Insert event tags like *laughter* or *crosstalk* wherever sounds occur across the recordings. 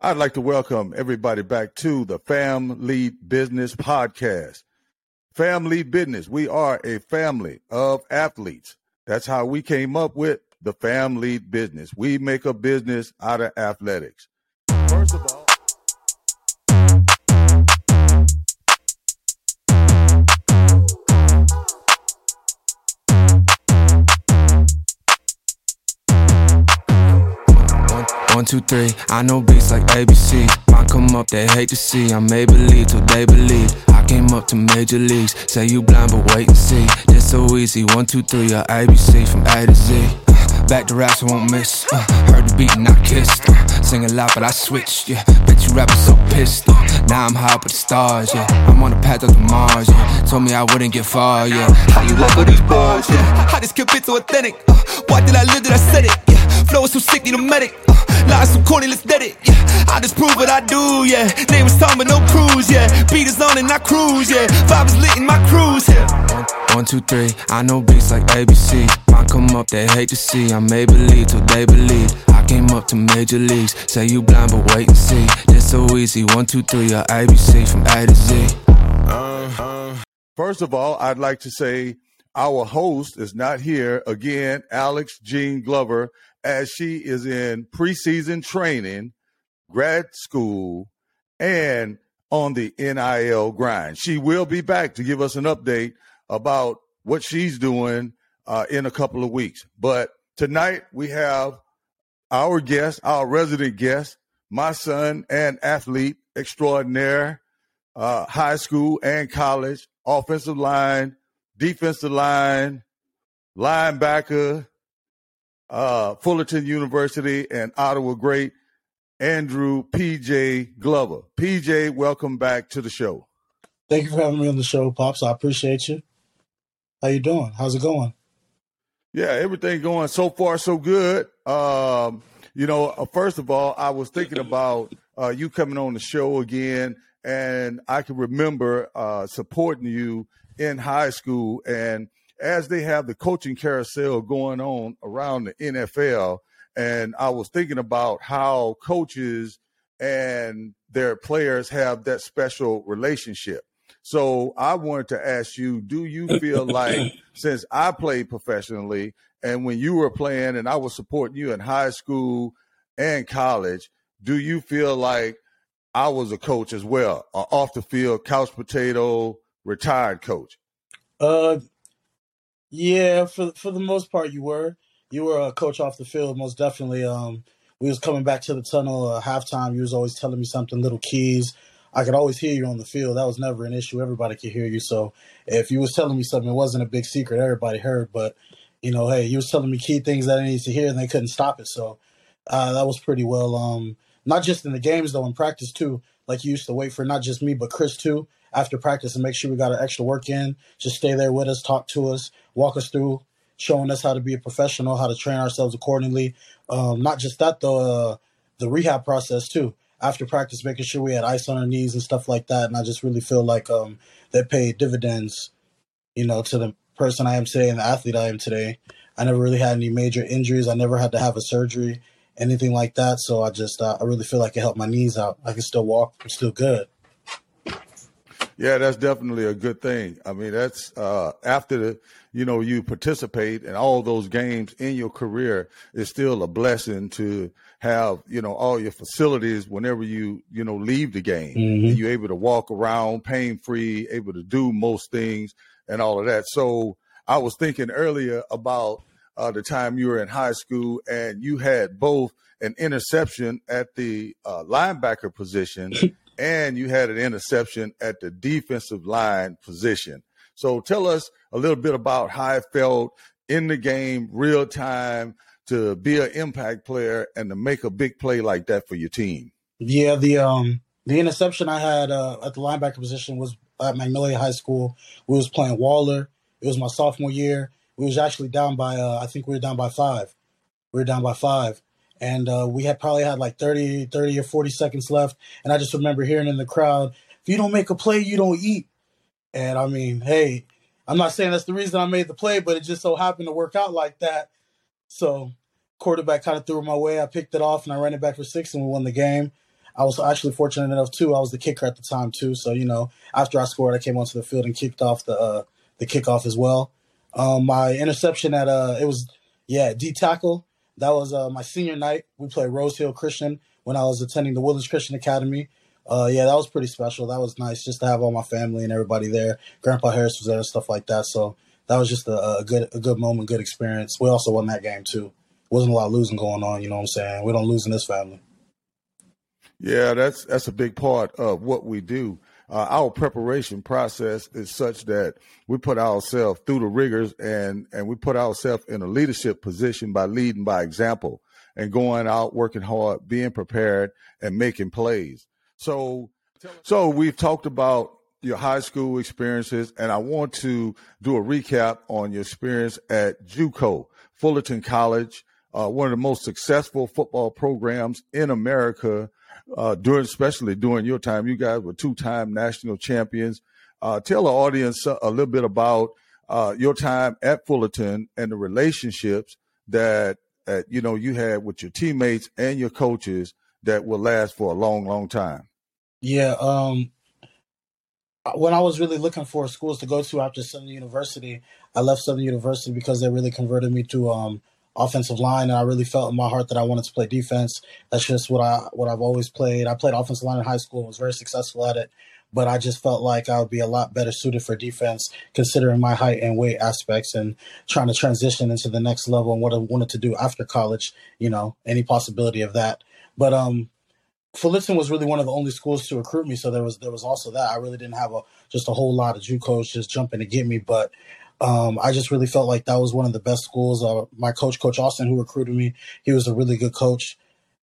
I'd like to welcome everybody back to the Family Business Podcast. Family Business, we are a family of athletes. That's how we came up with the family Business. We make a business out of athletics. First of all, One, two, three. I know beats like ABC. Might come up, they hate to see. I may believe till they believe. I came up to major leagues. Say you blind, but wait and see. Just so easy. One, two, three, or ABC from A to Z. Back to raps, I won't miss. Uh, heard the beat and I kissed. Uh, sing a lot, but I switched. Yeah, bet you rappers so pissed. Uh, now I'm high up with the stars. Yeah, I'm on the path up to Mars. Yeah, told me I wouldn't get far. Yeah, how you like all these bars? Yeah, how this kid fit so authentic? Uh, why did I live that I said it? Yeah, flow is so sick, need a medic. Uh, Lies so corny, let's dead it. Yeah, I just prove what I do. Yeah, name was Tom, but no cruise. Yeah, beat is on and I cruise. Yeah, vibe is lit in my cruise. Yeah. One, two, three. I know beats like ABC. Might come up, they hate to see. I may believe till they believe. I came up to major leagues. Say you blind, but wait and see. Just so easy. One, two, three, or ABC from A to Z. Uh-huh. First of all, I'd like to say our host is not here again, Alex Jean Glover, as she is in preseason training, grad school, and on the NIL grind. She will be back to give us an update about what she's doing uh, in a couple of weeks. But tonight we have our guest, our resident guest, my son and athlete extraordinaire, uh, high school and college, offensive line, defensive line, linebacker, uh, Fullerton University, and Ottawa great Andrew PJ Glover. PJ, welcome back to the show. Thank you for having me on the show, Pops. I appreciate you. How you doing? How's it going? Yeah, everything going so far so good. Um, you know, uh, first of all, I was thinking about uh, you coming on the show again, and I can remember uh, supporting you in high school. And as they have the coaching carousel going on around the NFL, and I was thinking about how coaches and their players have that special relationship. So I wanted to ask you, do you feel *coughs* like since I played professionally and when you were playing and I was supporting you in high school and college, do you feel like I was a coach as well, a off the field couch potato retired coach? Uh, yeah, for for the most part, you were you were a coach off the field, most definitely. Um, we was coming back to the tunnel uh, halftime. You was always telling me something, little keys. I could always hear you on the field. That was never an issue. Everybody could hear you. So if you was telling me something, it wasn't a big secret. Everybody heard. But you know, hey, you was telling me key things that I needed to hear, and they couldn't stop it. So uh, that was pretty well. Um, not just in the games though, in practice too. Like you used to wait for not just me, but Chris too after practice and make sure we got our extra work in. Just stay there with us, talk to us, walk us through, showing us how to be a professional, how to train ourselves accordingly. Um, not just that though, uh, the rehab process too. After practice, making sure we had ice on our knees and stuff like that. And I just really feel like um, they paid dividends, you know, to the person I am today and the athlete I am today. I never really had any major injuries. I never had to have a surgery, anything like that. So I just, uh, I really feel like it helped my knees out. I can still walk. I'm still good. Yeah, that's definitely a good thing. I mean, that's uh, after the, you know you participate in all those games in your career. It's still a blessing to have you know all your facilities whenever you you know leave the game. Mm-hmm. You're able to walk around pain free, able to do most things and all of that. So I was thinking earlier about uh, the time you were in high school and you had both an interception at the uh, linebacker position *laughs* and you had an interception at the defensive line position. So tell us a little bit about how it felt in the game, real time, to be an impact player and to make a big play like that for your team. Yeah, the um the interception I had uh, at the linebacker position was at Magnolia High School. We was playing Waller. It was my sophomore year. We was actually down by uh, I think we were down by five. We were down by five and uh, we had probably had like 30, 30 or 40 seconds left. And I just remember hearing in the crowd, if you don't make a play, you don't eat. And I mean, hey, I'm not saying that's the reason I made the play, but it just so happened to work out like that. So quarterback kind of threw it my way. I picked it off and I ran it back for six and we won the game. I was actually fortunate enough too. I was the kicker at the time too. So you know, after I scored, I came onto the field and kicked off the uh, the kickoff as well. Um, my interception at uh, it was yeah D tackle. That was uh, my senior night. We played Rose Hill Christian when I was attending the Woodlands Christian Academy. Uh, yeah, that was pretty special. That was nice just to have all my family and everybody there. Grandpa Harris was there and stuff like that. So that was just a, a good a good moment, good experience. We also won that game too. Wasn't a lot of losing going on. You know what I'm saying? We don't lose in this family. Yeah, that's that's a big part of what we do. Uh, our preparation process is such that we put ourselves through the rigors and and we put ourselves in a leadership position by leading by example and going out working hard, being prepared, and making plays. So, so we've talked about your high school experiences, and I want to do a recap on your experience at JUCO, Fullerton College, uh, one of the most successful football programs in America uh, during, especially during your time. You guys were two-time national champions. Uh, tell the audience a, a little bit about uh, your time at Fullerton and the relationships that you know you had with your teammates and your coaches that will last for a long, long time. Yeah. Um, when I was really looking for schools to go to after Southern University, I left Southern University because they really converted me to um, offensive line, and I really felt in my heart that I wanted to play defense. That's just what I what I've always played. I played offensive line in high school, was very successful at it, but I just felt like I would be a lot better suited for defense, considering my height and weight aspects, and trying to transition into the next level and what I wanted to do after college. You know, any possibility of that. But um, Fullerton was really one of the only schools to recruit me, so there was there was also that. I really didn't have a just a whole lot of JUCOs just jumping to get me, but um, I just really felt like that was one of the best schools. Uh, my coach, Coach Austin, who recruited me, he was a really good coach.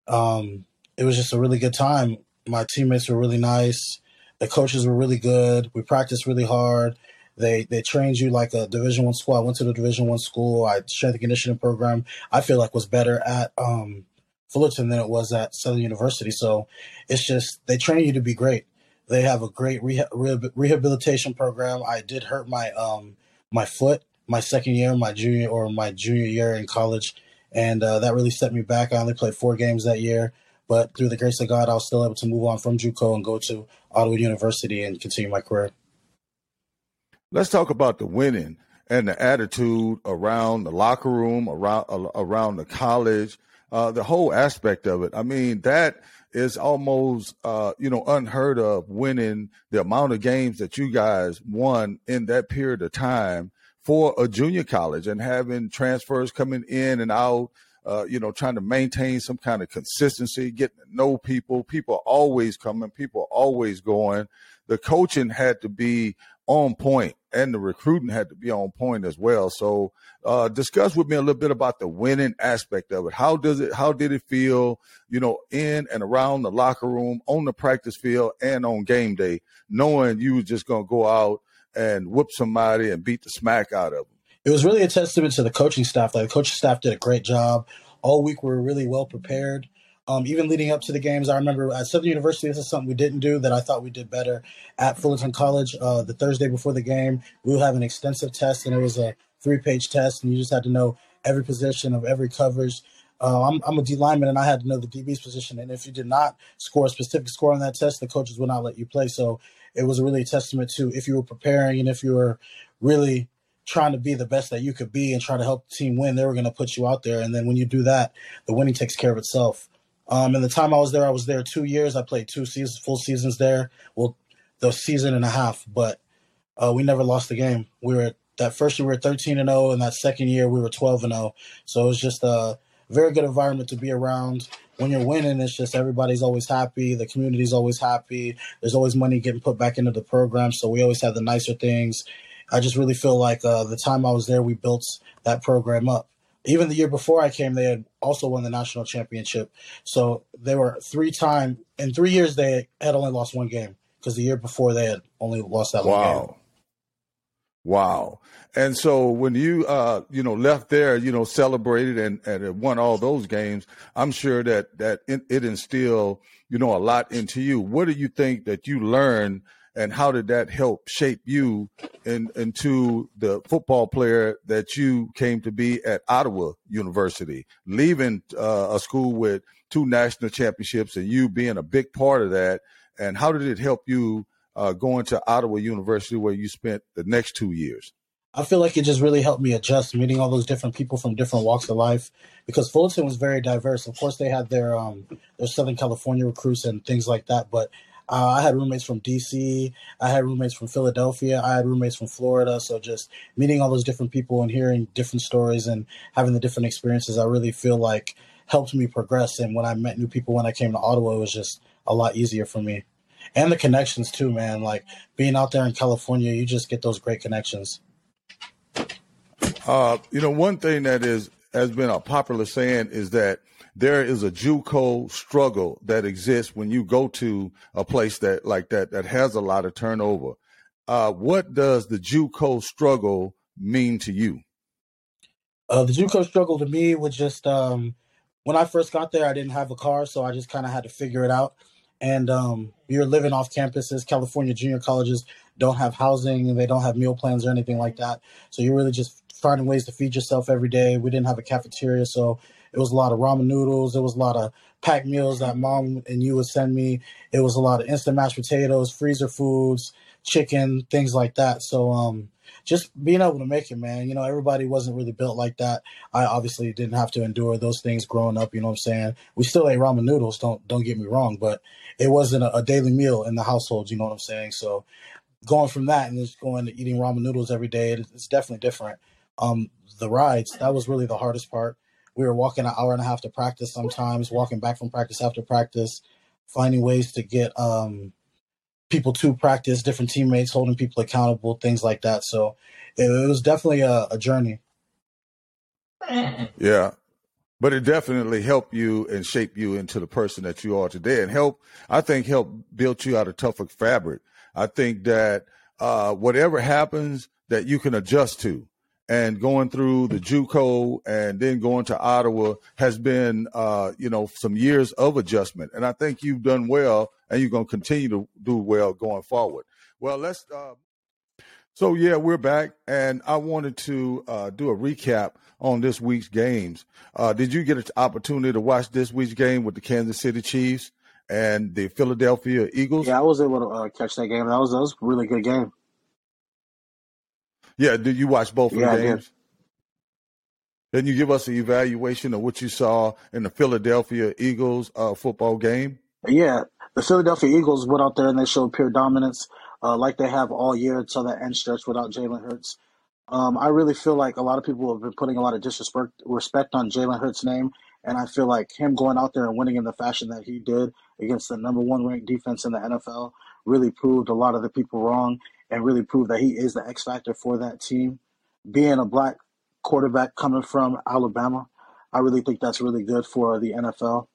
Um, it was just a really good time. My teammates were really nice. The coaches were really good. We practiced really hard. They they trained you like a Division One school. I went to the Division One school. I strength and conditioning program. I feel like was better at um, Fullerton than it was at Southern University. So it's just they train you to be great. They have a great reha- rehabilitation program. I did hurt my um, my foot my second year, my junior or my junior year in college, and uh, that really set me back. I only played four games that year, but through the grace of God, I was still able to move on from JUCO and go to Ottawa University and continue my career. Let's talk about the winning and the attitude around the locker room, around around the college, uh, the whole aspect of it. I mean, that is almost uh, you know unheard of winning the amount of games that you guys won in that period of time for a junior college and having transfers coming in and out uh, you know trying to maintain some kind of consistency getting to know people. People always coming. People always going. The coaching had to be on point and the recruiting had to be on point as well. So, uh, discuss with me a little bit about the winning aspect of it. How does it, how did it feel, you know, in and around the locker room, on the practice field, and on game day, knowing you was just going to go out and whoop somebody and beat the smack out of them? It was really a testament to the coaching staff. Like the coaching staff did a great job. All week we were really well prepared. Um, even leading up to the games, I remember at Southern University, this is something we didn't do that I thought we did better. At Fullerton College, uh, the Thursday before the game, we would have an extensive test, and it was a three page test, and you just had to know every position of every coverage. Uh, I'm, I'm a D lineman, and I had to know the DB's position. And if you did not score a specific score on that test, the coaches would not let you play. So it was really a testament to if you were preparing and if you were really trying to be the best that you could be and try to help the team win, they were going to put you out there. And then when you do that, the winning takes care of itself. Um, and the time I was there, I was there two years. I played two seasons, full seasons there. Well, the season and a half, but uh, we never lost the game. We were that first year we were 13 and 0, and that second year we were 12 and 0. So it was just a very good environment to be around. When you're winning, it's just everybody's always happy. The community's always happy. There's always money getting put back into the program, so we always have the nicer things. I just really feel like uh, the time I was there, we built that program up even the year before I came, they had also won the national championship. So they were three time in three years they had only lost one game because the year before they had only lost that wow. one game. Wow. And so when you uh you know left there, you know celebrated and and won all those games, I'm sure that that it, instilled you know a lot into you. What do you think that you learned and how did that help shape you in, into the football player that you came to be at Ottawa University, leaving uh, a school with two national championships and you being a big part of that? And how did it help you uh, going to Ottawa University where you spent the next two years? I feel like it just really helped me adjust, meeting all those different people from different walks of life, because Fullerton was very diverse. Of course, they had their um, their Southern California recruits and things like that, but uh, I had roommates from DC, I had roommates from Philadelphia, I had roommates from Florida. So just meeting all those different people and hearing different stories and having the different experiences, I really feel like helped me progress. And when I met new people when I came to Ottawa, it was just a lot easier for me. And the connections too, man. Like being out there in California, you just get those great connections. Uh, you know, one thing that is has been a popular saying is that there is a JUCO struggle that exists when you go to a place that like that that has a lot of turnover. Uh, what does the JUCO struggle mean to you? Uh, the JUCO struggle to me was just um, when I first got there, I didn't have a car, so I just kind of had to figure it out. And um, you're living off campuses. California junior colleges don't have housing, and they don't have meal plans or anything like that. So you're really just finding ways to feed yourself every day. We didn't have a cafeteria, so it was a lot of ramen noodles. It was a lot of packed meals that mom and you would send me. It was a lot of instant mashed potatoes, freezer foods, chicken, things like that. So um, just being able to make it, man. You know, everybody wasn't really built like that. I obviously didn't have to endure those things growing up. You know what I'm saying? We still ate ramen noodles. Don't don't get me wrong, but it wasn't a, a daily meal in the household. You know what I'm saying? So going from that and just going to eating ramen noodles every day, it's definitely different. Um, the rides, that was really the hardest part. We were walking an hour and a half to practice sometimes, walking back from practice after practice, finding ways to get um, people to practice, different teammates, holding people accountable, things like that. So it, it was definitely a, a journey. Yeah, but it definitely helped you and shape you into the person that you are today and help i think help build you out of tougher fabric i think that uh, whatever happens that you can adjust to and going through the JUCO and then going to Ottawa has been, uh, you know, some years of adjustment. And I think you've done well, and you're going to continue to do well going forward. Well, let's. Uh, so yeah, we're back, and I wanted to uh, do a recap on this week's games. Uh, did you get an opportunity to watch this week's game with the Kansas City Chiefs and the Philadelphia Eagles? Yeah, I was able to uh, catch that game. That was that was a really good game. Yeah, did you watch both of yeah, the games? Then you give us an evaluation of what you saw in the Philadelphia Eagles uh, football game. Yeah, the Philadelphia Eagles went out there and they showed pure dominance, uh, like they have all year until that end stretch without Jalen Hurts. Um, I really feel like a lot of people have been putting a lot of disrespect respect on Jalen Hurts' name, and I feel like him going out there and winning in the fashion that he did against the number one ranked defense in the NFL really proved a lot of the people wrong and really prove that he is the X factor for that team. Being a black quarterback coming from Alabama, I really think that's really good for the NFL.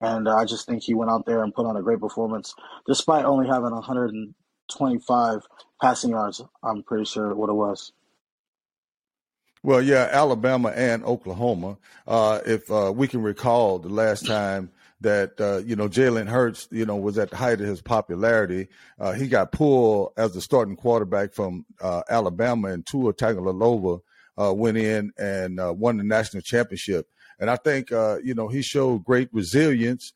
And I just think he went out there and put on a great performance, despite only having 125 passing yards. I'm pretty sure what it was. Well, yeah, Alabama and Oklahoma. Uh, if uh, we can recall the last time that uh, you know Jalen Hurts, you know, was at the height of his popularity. Uh, he got pulled as the starting quarterback from uh, Alabama, and Tua Tagovailoa uh, went in and uh, won the national championship. And I think uh, you know he showed great resilience.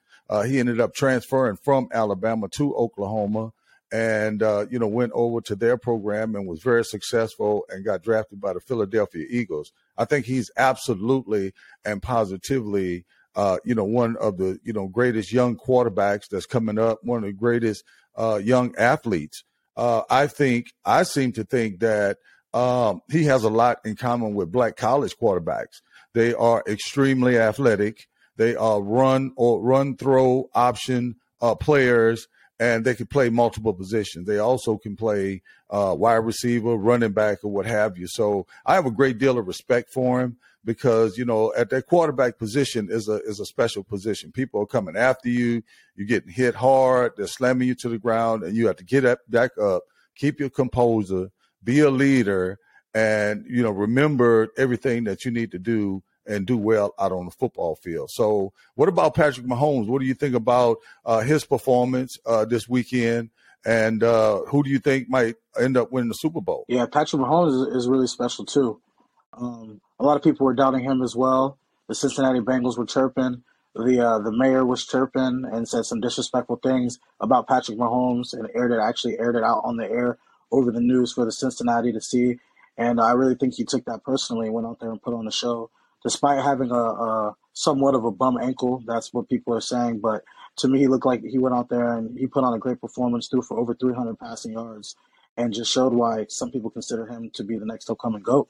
he ended up transferring from Alabama to Oklahoma, and you know went over to their program and was very successful and got drafted by the Philadelphia Eagles. I think he's absolutely and positively uh, you know, one of the, you know, greatest young quarterbacks that's coming up, one of the greatest uh, young athletes. Uh, I think, I seem to think that um, he has a lot in common with black college quarterbacks. They are extremely athletic. They are run or run throw option uh, players, and they can play multiple positions. They also can play uh, wide receiver, running back, or what have you. So I have a great deal of respect for him because you know at that quarterback position is a is a special position. People are coming after you. You're getting hit hard. They're slamming you to the ground, and you have to get up, back up, keep your composure, be a leader, and you know remember everything that you need to do and do well out on the football field. So, what about Patrick Mahomes? What do you think about uh, his performance uh, this weekend? And uh, who do you think might end up winning the Super Bowl? Yeah, Patrick Mahomes is, is really special too. Um, a lot of people were doubting him as well. The Cincinnati Bengals were chirping. The uh, the mayor was chirping and said some disrespectful things about Patrick Mahomes and aired it actually aired it out on the air over the news for the Cincinnati to see. And I really think he took that personally and went out there and put on a show, despite having a, a somewhat of a bum ankle. That's what people are saying. But to me, he looked like he went out there and he put on a great performance, threw for over 300 passing yards, and just showed why some people consider him to be the next upcoming GOAT.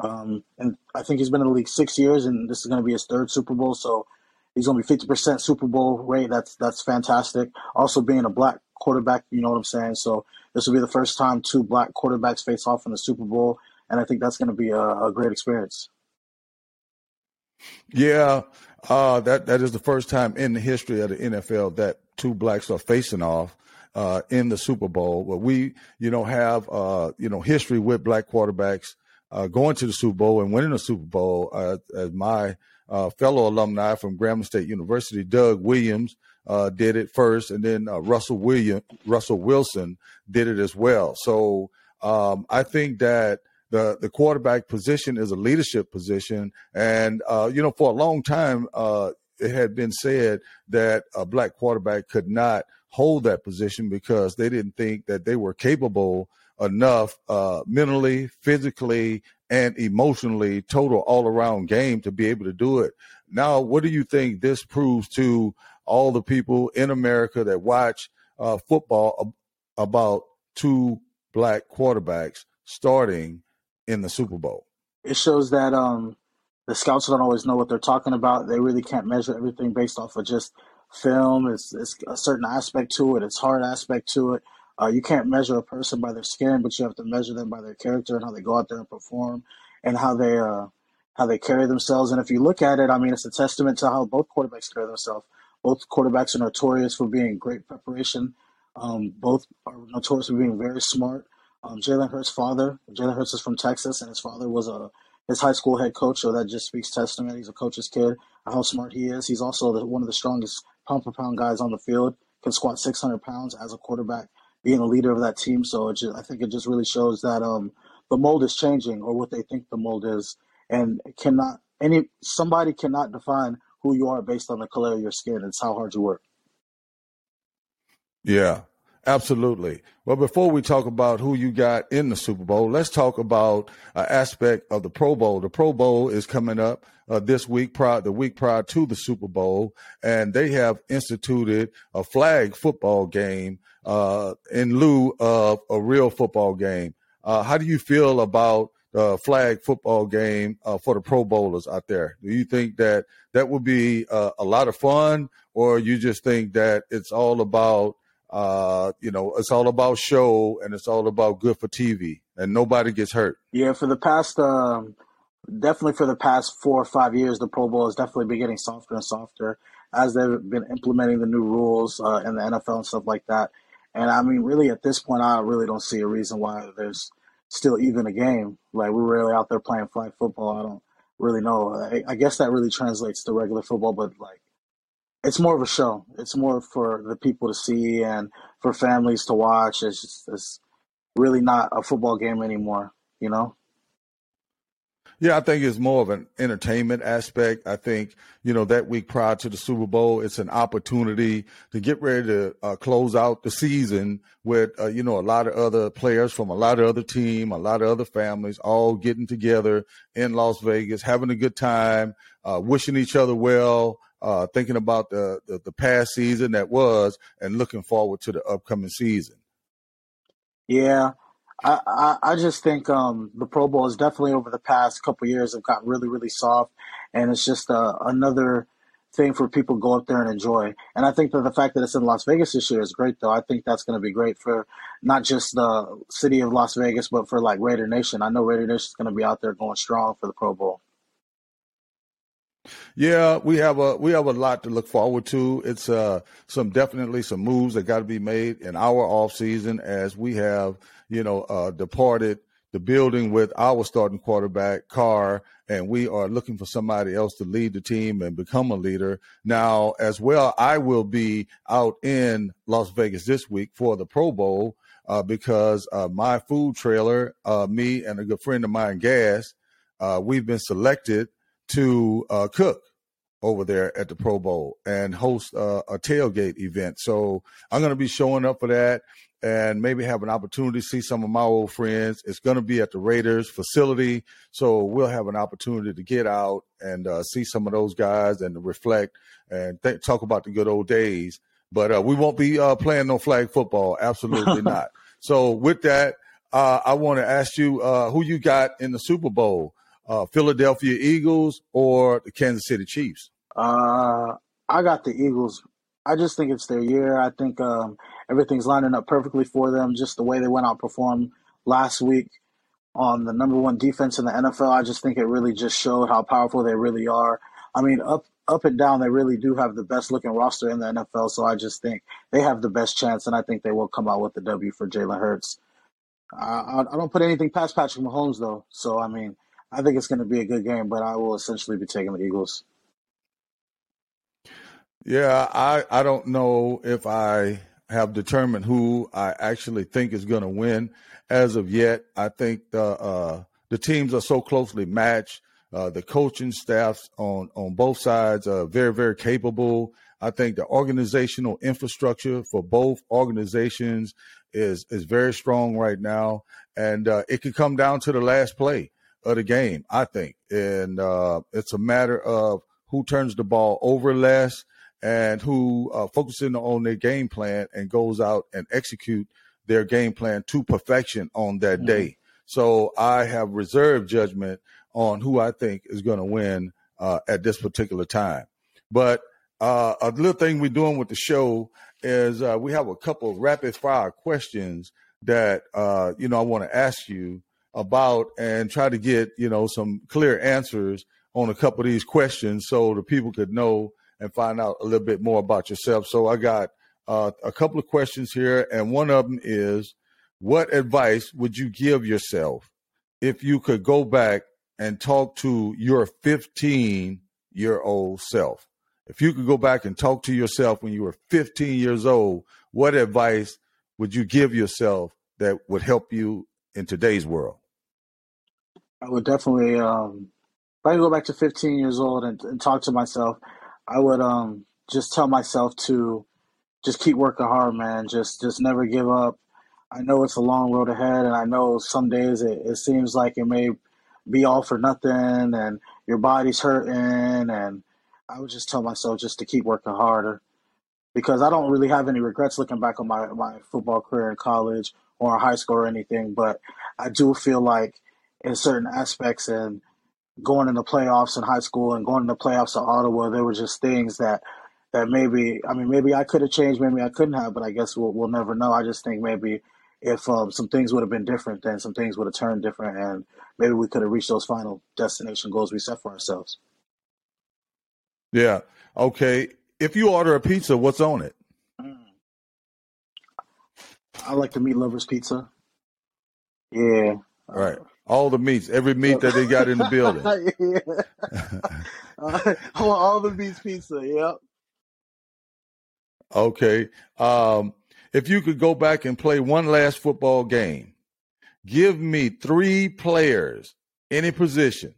Um, and I think he's been in the league six years, and this is going to be his third Super Bowl. So he's going to be 50% Super Bowl rate. That's that's fantastic. Also, being a black quarterback, you know what I'm saying. So this will be the first time two black quarterbacks face off in the Super Bowl, and I think that's going to be a, a great experience. Yeah, uh, that that is the first time in the history of the NFL that two blacks are facing off uh, in the Super Bowl. But we, you know, have uh, you know history with black quarterbacks uh, going to the Super Bowl and winning the Super Bowl. Uh, as my uh, fellow alumni from Grambling State University, Doug Williams, did it first, and then Russell William Russell Wilson did it as well. So um, I think that the the quarterback position is a leadership position, and uh, you know for a long time uh, it had been said that a black quarterback could not hold that position because they didn't think that they were capable enough uh, mentally, physically, and emotionally, total all around game to be able to do it. Now, what do you think this proves to all the people in America that watch uh, football about two black quarterbacks starting in the Super Bowl. It shows that um, the scouts don't always know what they're talking about. They really can't measure everything based off of just film. It's, it's a certain aspect to it. It's hard aspect to it. Uh, you can't measure a person by their skin, but you have to measure them by their character and how they go out there and perform, and how they uh, how they carry themselves. And if you look at it, I mean, it's a testament to how both quarterbacks carry themselves. Both quarterbacks are notorious for being great preparation. Um, both are notorious for being very smart. Um, Jalen Hurts' father, Jalen Hurts is from Texas, and his father was a his high school head coach, so that just speaks testament. He's a coach's kid, how smart he is. He's also the, one of the strongest pound for pound guys on the field. Can squat 600 pounds as a quarterback, being a leader of that team. So just, I think it just really shows that um, the mold is changing, or what they think the mold is, and cannot any somebody cannot define who you are based on the color of your skin. It's how hard you work. Yeah, Absolutely. Well, before we talk about who you got in the Super Bowl, let's talk about an aspect of the Pro Bowl. The Pro Bowl is coming up uh, this week, prior, the week prior to the Super Bowl, and they have instituted a flag football game uh, in lieu of a real football game. Uh, how do you feel about the flag football game uh, for the Pro Bowlers out there? Do you think that that would be uh, a lot of fun, or you just think that it's all about uh, you know, it's all about show and it's all about good for TV, and nobody gets hurt. Yeah, for the past, um, definitely for the past four or five years, the Pro Bowl has definitely been getting softer and softer as they've been implementing the new rules uh, in the NFL and stuff like that. And I mean, really, at this point, I really don't see a reason why there's still even a game. Like we're really out there playing flag football. I don't really know. I, I guess that really translates to regular football, but like it's more of a show. It's more for the people to see and for families to watch. It's just, it's really not a football game anymore, you know? Yeah, I think it's more of an entertainment aspect. I think, you know, that week prior to the Super Bowl, it's an opportunity to get ready to uh, close out the season with, uh, you know, a lot of other players from a lot of other team, a lot of other families all getting together in Las Vegas, having a good time, uh, wishing each other well, uh, thinking about the, the, the past season that was and looking forward to the upcoming season. Yeah, I, I, just think um, the Pro Bowl is definitely over the past couple years have got really really soft, and it's just uh, another thing for people to go up there and enjoy. And I think that the fact that it's in Las Vegas this year is great, though. I think that's going to be great for not just the city of Las Vegas, but for like Raider Nation. I know Raider Nation is going to be out there going strong for the Pro Bowl. Yeah, we have a we have a lot to look forward to. It's uh some definitely some moves that got to be made in our off season as we have you know uh, departed the building with our starting quarterback, Carr, and we are looking for somebody else to lead the team and become a leader. Now, as well, I will be out in Las Vegas this week for the Pro Bowl uh, because uh, my food trailer, uh, me and a good friend of mine, Gas, uh, we've been selected to uh, cook over there at the Pro Bowl and host uh, a tailgate event. So I'm going to be showing up for that and maybe have an opportunity to see some of my old friends. It's going to be at the Raiders facility, so we'll have an opportunity to get out and uh, see some of those guys and reflect and th- talk about the good old days. But uh, we won't be uh, playing no flag football. Absolutely *laughs* not. So with that, uh, I want to ask you uh, who you got in the Super Bowl: uh, Philadelphia Eagles or the Kansas City Chiefs? I got the Eagles. I just think it's their year. I think um, everything's lining up perfectly for them. Just the way they went out performed last week on the number one defense in the NFL. I just think it really just showed how powerful they really are. I mean, up up and down, they really do have the best looking roster in the NFL. So I just think they have the best chance, and I think they will come out with the W for Jalen Hurts. I, I don't put anything past Patrick Mahomes though, so I mean, I think it's going to be a good game, but I will essentially be taking the Eagles. Yeah, I I don't know if I have determined who I actually think is going to win as of yet. I think the uh, the teams are so closely matched. Uh, the coaching staffs on on both sides are very very capable. I think the organizational infrastructure for both organizations is is very strong right now, and uh, it could come down to the last play of the game. I think, and uh, it's a matter of who turns the ball over less and who uh, focuses on their game plan and goes out and execute their game plan to perfection on that mm-hmm. day. So I have reserved judgment on who I think is going to win uh, at this particular time. But uh, a little thing we're doing with the show is uh, we have a couple of rapid fire questions that uh, you know I want to ask you about and try to get you know some clear answers on a couple of these questions so the people could know and find out a little bit more about yourself. So I got uh, a couple of questions here, and one of them is, what advice would you give yourself if you could go back and talk to your 15 year old self? If you could go back and talk to yourself when you were 15 years old, what advice would you give yourself that would help you in today's world? I would definitely, um, if I could go back to 15 years old and, and talk to myself, I would um just tell myself to just keep working hard, man. Just just never give up. I know it's a long road ahead, and I know some days it, it seems like it may be all for nothing, and your body's hurting. And I would just tell myself just to keep working harder because I don't really have any regrets looking back on my my football career in college or high school or anything. But I do feel like in certain aspects and going in the playoffs in high school and going in the playoffs at Ottawa, there were just things that that maybe I mean maybe I could have changed, maybe I couldn't have, but I guess we'll we'll never know. I just think maybe if um, some things would have been different, then some things would have turned different, and maybe we could have reached those final destination goals we set for ourselves. Yeah. Okay. If you order a pizza, what's on it? I like the meat lovers pizza. Yeah. All right. All the meats, every meat that they got in the building. *laughs* uh, *laughs* I want all the meats pizza. Yep. Okay. Um, if you could go back and play one last football game, give me three players, any position,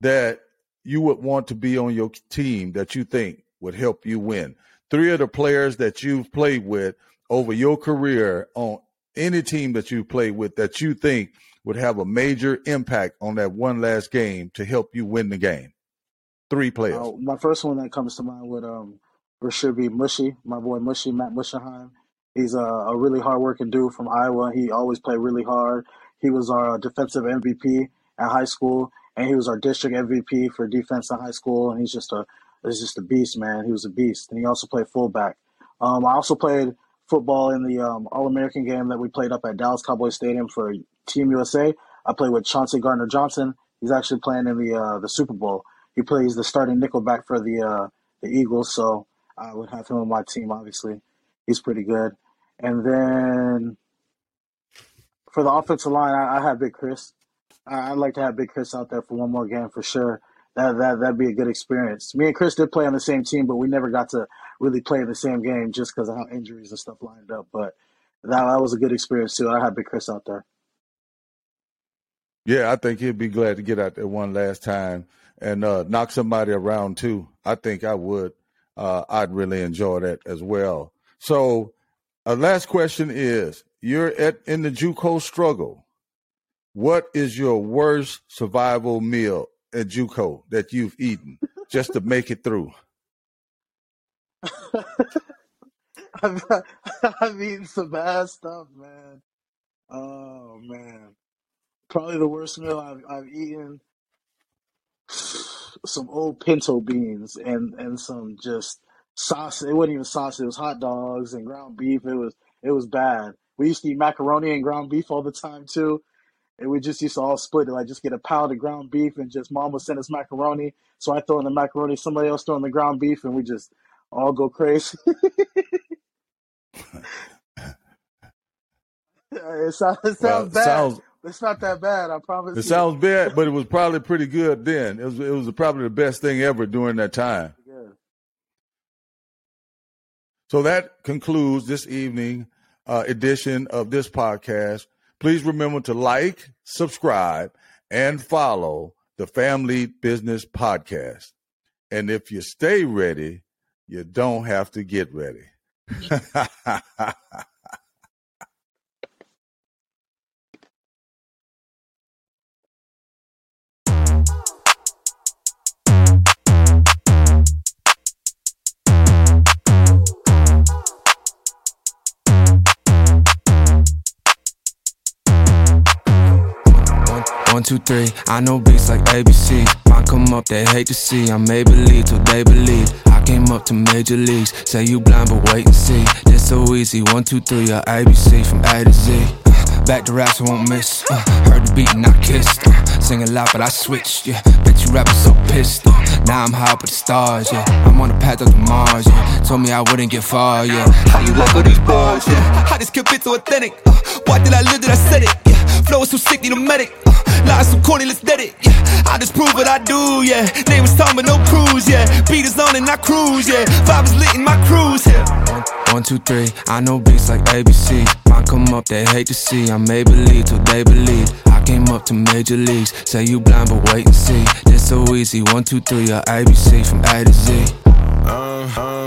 that you would want to be on your team that you think would help you win. Three of the players that you've played with over your career on any team that you played with that you think would have a major impact on that one last game to help you win the game? Three players. Uh, my first one that comes to mind would um sure be Mushy, my boy Mushy, Matt Mushenheim. He's a, a really hardworking dude from Iowa. He always played really hard. He was our defensive MVP at high school, and he was our district MVP for defense in high school. And he's just a he's just a beast, man. He was a beast, and he also played fullback. Um, I also played football in the um, All American game that we played up at Dallas Cowboy Stadium for Team USA. I play with Chauncey Gardner Johnson. He's actually playing in the uh, the Super Bowl. He plays the starting nickelback for the uh, the Eagles, so I would have him on my team. Obviously, he's pretty good. And then for the offensive line, I, I have Big Chris. I, would like to have Big Chris out there for one more game for sure. That that that'd be a good experience. Me and Chris did play on the same team, but we never got to really play in the same game just because of how injuries and stuff lined up. But that, that was a good experience too. I had Big Chris out there. Yeah, I think he'd be glad to get out there one last time and uh, knock somebody around too. I think I would. Uh, I'd really enjoy that as well. So, uh, last question is: You're at in the JUCO struggle. What is your worst survival meal at JUCO that you've eaten just to make it through? *laughs* I've, *laughs* I've eaten some bad stuff, man. Oh man, probably the worst meal I've, I've eaten. *sighs* Some old pinto beans and and some just sauce. It wasn't even sauce. It was hot dogs and ground beef. It was it was bad. We used to eat macaroni and ground beef all the time too. And we just used to all split it, like just get a pound of ground beef and just mom would send us macaroni. So I throw in the macaroni, somebody else throw in the ground beef, and we just all go crazy. *laughs* *laughs* it, sounds, it sounds well, bad. Sounds, it's not that bad, I promise. It you. sounds bad, but it was *laughs* probably pretty good then. It was it was probably the best thing ever during that time. Yeah. So that concludes this evening uh, edition of this podcast. Please remember to like, subscribe, and follow the Family Business Podcast. And if you stay ready, you don't have to get ready. *laughs* One, two, three, I know beats like ABC. Might come up, they hate to see. I may believe till they believe. I came up to major leagues. Say you blind, but wait and see. This so easy. One, two, three, or ABC from A to Z. Back to raps, I won't miss. Uh, heard the beat and I kissed. Uh, sing a lot, but I switched. Yeah, bet you rappers so pissed. Uh, now I'm high up with the stars. Yeah, I'm on the path up to Mars. Yeah, told me I wouldn't get far. Yeah, how you like all these bars? Yeah, how this kid fit so authentic? Uh, why did I live that I said it? Yeah, flow is so sick, need a medic. Uh, Lies so corny, let's dead it. Yeah. I just prove what I do, yeah. Name was Tom, but no cruise, yeah. Beat is on and I cruise, yeah. Vibe is lit in my cruise, yeah. One, two, three, I know beats like ABC. Might come up, they hate to see. I may believe till they believe. I came up to major leagues. Say you blind, but wait and see. This so easy. One, two, three, or ABC from A to Z. Uh, uh.